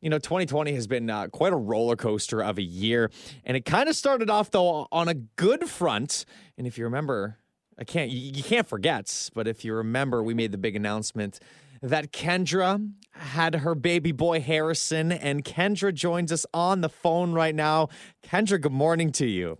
you know, 2020 has been uh, quite a roller coaster of a year. And it kind of started off, though, on a good front. And if you remember, I can't, you, you can't forget, but if you remember, we made the big announcement that Kendra had her baby boy Harrison, and Kendra joins us on the phone right now. Kendra, good morning to you.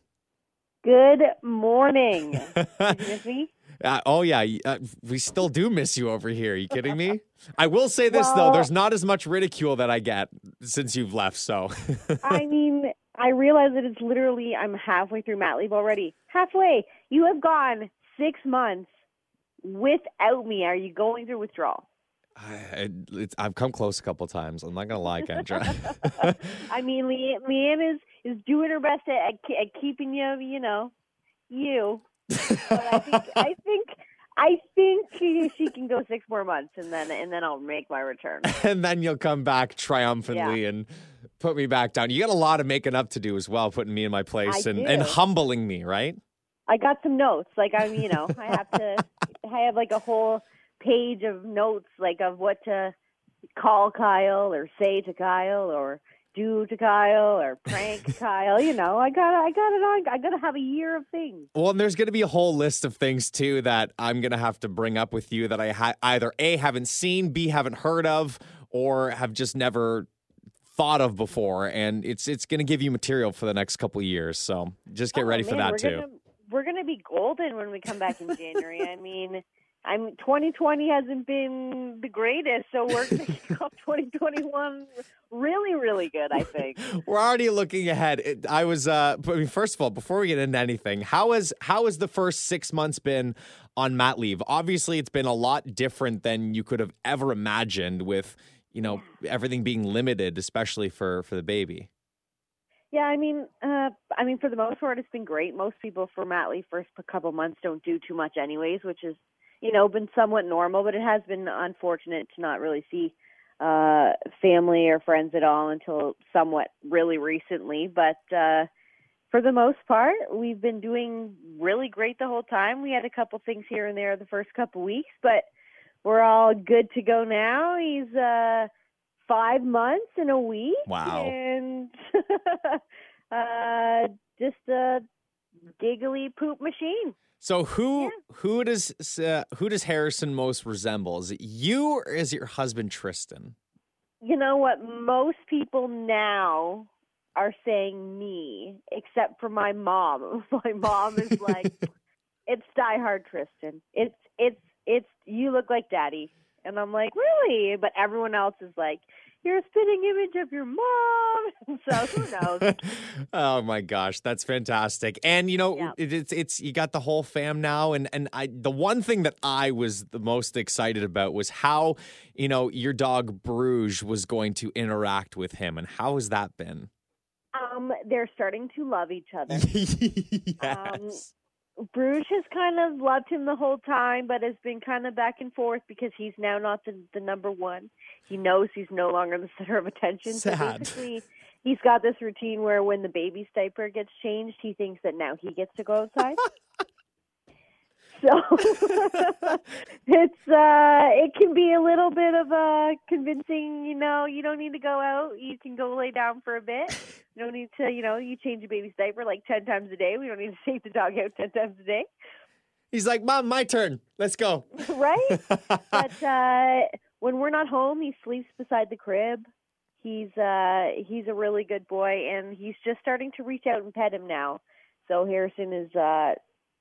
Good morning. You me? Uh, oh yeah, uh, we still do miss you over here. Are you kidding me? I will say this though: there's not as much ridicule that I get since you've left. So I mean, I realize that it's literally I'm halfway through mat leave already. Halfway. You have gone six months without me. Are you going through withdrawal? I, it's, I've come close a couple times. I'm not gonna lie, Kendra. I mean, Le- Leanne is is doing her best at, at, at keeping you, you know, you. But I think I think I think she, she can go six more months, and then and then I'll make my return. and then you'll come back triumphantly and put me back down. You got a lot of making up to do as well, putting me in my place I and, and humbling me, right? I got some notes. Like I'm, you know, I have to. I have like a whole page of notes, like of what to call Kyle or say to Kyle or do to Kyle or prank Kyle. You know, I got, I got it on. I got to have a year of things. Well, and there's going to be a whole list of things too that I'm going to have to bring up with you that I ha- either A, haven't seen, B, haven't heard of, or have just never thought of before. And it's it's going to give you material for the next couple of years. So just get Oh, ready for that too. Gonna, we're gonna be golden when we come back in January. I mean. I'm 2020 hasn't been the greatest, so we're going to kick off 2021 really, really good. I think. We're already looking ahead. It, I was, uh, I mean, first of all, before we get into anything, how has how has the first six months been on mat leave? Obviously, it's been a lot different than you could have ever imagined, with you know everything being limited, especially for for the baby. Yeah, I mean, uh, I mean, for the most part, it's been great. Most people for mat leave first couple months don't do too much, anyways, which is, you know, been somewhat normal. But it has been unfortunate to not really see uh, family or friends at all until somewhat really recently. But uh, for the most part, we've been doing really great the whole time. We had a couple things here and there the first couple weeks, but we're all good to go now. He's uh, five months in a week. Wow. And uh, just a giggly poop machine. So who Yeah. who does uh, who does Harrison most resemble? Is it you or is it your husband Tristan? You know what? Most people now are saying me, except for my mom. My mom is like, "It's Die Hard, Tristan. It's it's it's you look like Daddy." And I'm like, "Really?" But everyone else is like, "You're a spitting image of your mom." so who knows? oh my gosh, that's fantastic. And you know, Yeah. it, it's it's you got the whole fam now and and I the one thing that I was the most excited about was how, you know, your dog Bruges was going to interact with him and how has that been? Um, they're starting to love each other. yes. Bruges has kind of loved him the whole time, but has been kind of back and forth because he's now not the, the number one. He knows he's no longer the center of attention. So Sad. basically, he's got this routine where when the baby's diaper gets changed, he thinks that now he gets to go outside. so it's uh it can be a little bit of a convincing you know you don't need to go out you can go lay down for a bit. You don't need to you know you change a baby's diaper like 10 times a day. We don't need to take the dog out 10 times a day. He's like, "Mom, my turn. Let's go." right? But uh when we're not home he sleeps beside the crib. He's uh he's a really good boy and he's just starting to reach out and pet him now. So harrison is uh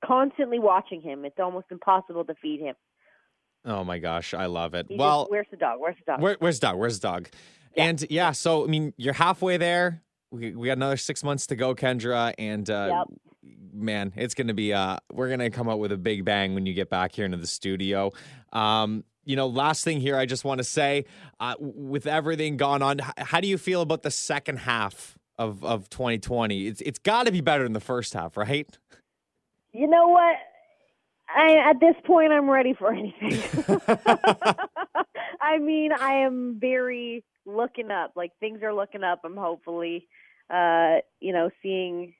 constantly watching him it's almost impossible to feed him oh my gosh, I love it. He just, well, where's the dog where's the dog Where, where's dog? Where's the dog? Yeah. And yeah, so I mean, you're halfway there. We we got another six months to go, Kendra, and uh, man, it's gonna be uh, we're gonna come up with a big bang when you get back here into the studio. Um, you know, last thing here, I just want to say, uh, with everything gone on, how do you feel about the second half of of 2020? It's it's got to be better than the first half, right? You know what? I at this point I'm ready for anything. I mean, I am very looking up. Like things are looking up. I'm hopefully uh, you know, seeing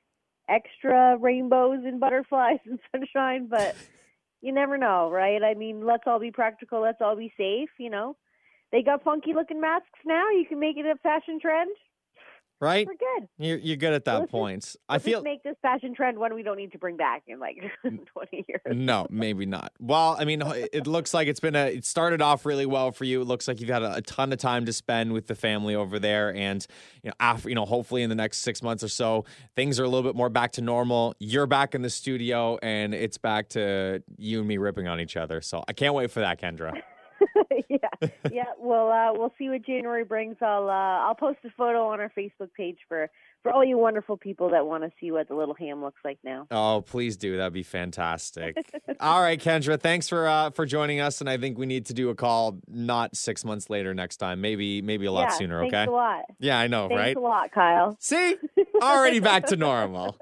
extra rainbows and butterflies and sunshine, but you never know, right? I mean, let's all be practical, let's all be safe, you know. they got funky looking masks now. You can make it a fashion trend. Right? We're good. You're, you're good at that Let's point. Just, I feel make this fashion trend one we don't need to bring back in like 20 years. No, maybe not. Well, I mean, it looks like it's been a. It started off really well for you. It looks like you've had a, a ton of time to spend with the family over there, and you know, after you know, hopefully in the next six months or so, things are a little bit more back to normal. You're back in the studio, and it's back to you and me ripping on each other. So I can't wait for that, Kendra. yeah, yeah. Well, uh, we'll see what January brings. I'll uh, I'll post a photo on our Facebook page for for all you wonderful people that want to see what the little ham looks like now. Oh, please do. That'd be fantastic. all right, Kendra. Thanks for uh, for joining us, and I think we need to do a call not six months later next time. Maybe maybe a lot yeah, sooner. Thanks okay. a lot. Yeah, I know, thanks right? a lot, Kyle. See, already back to normal.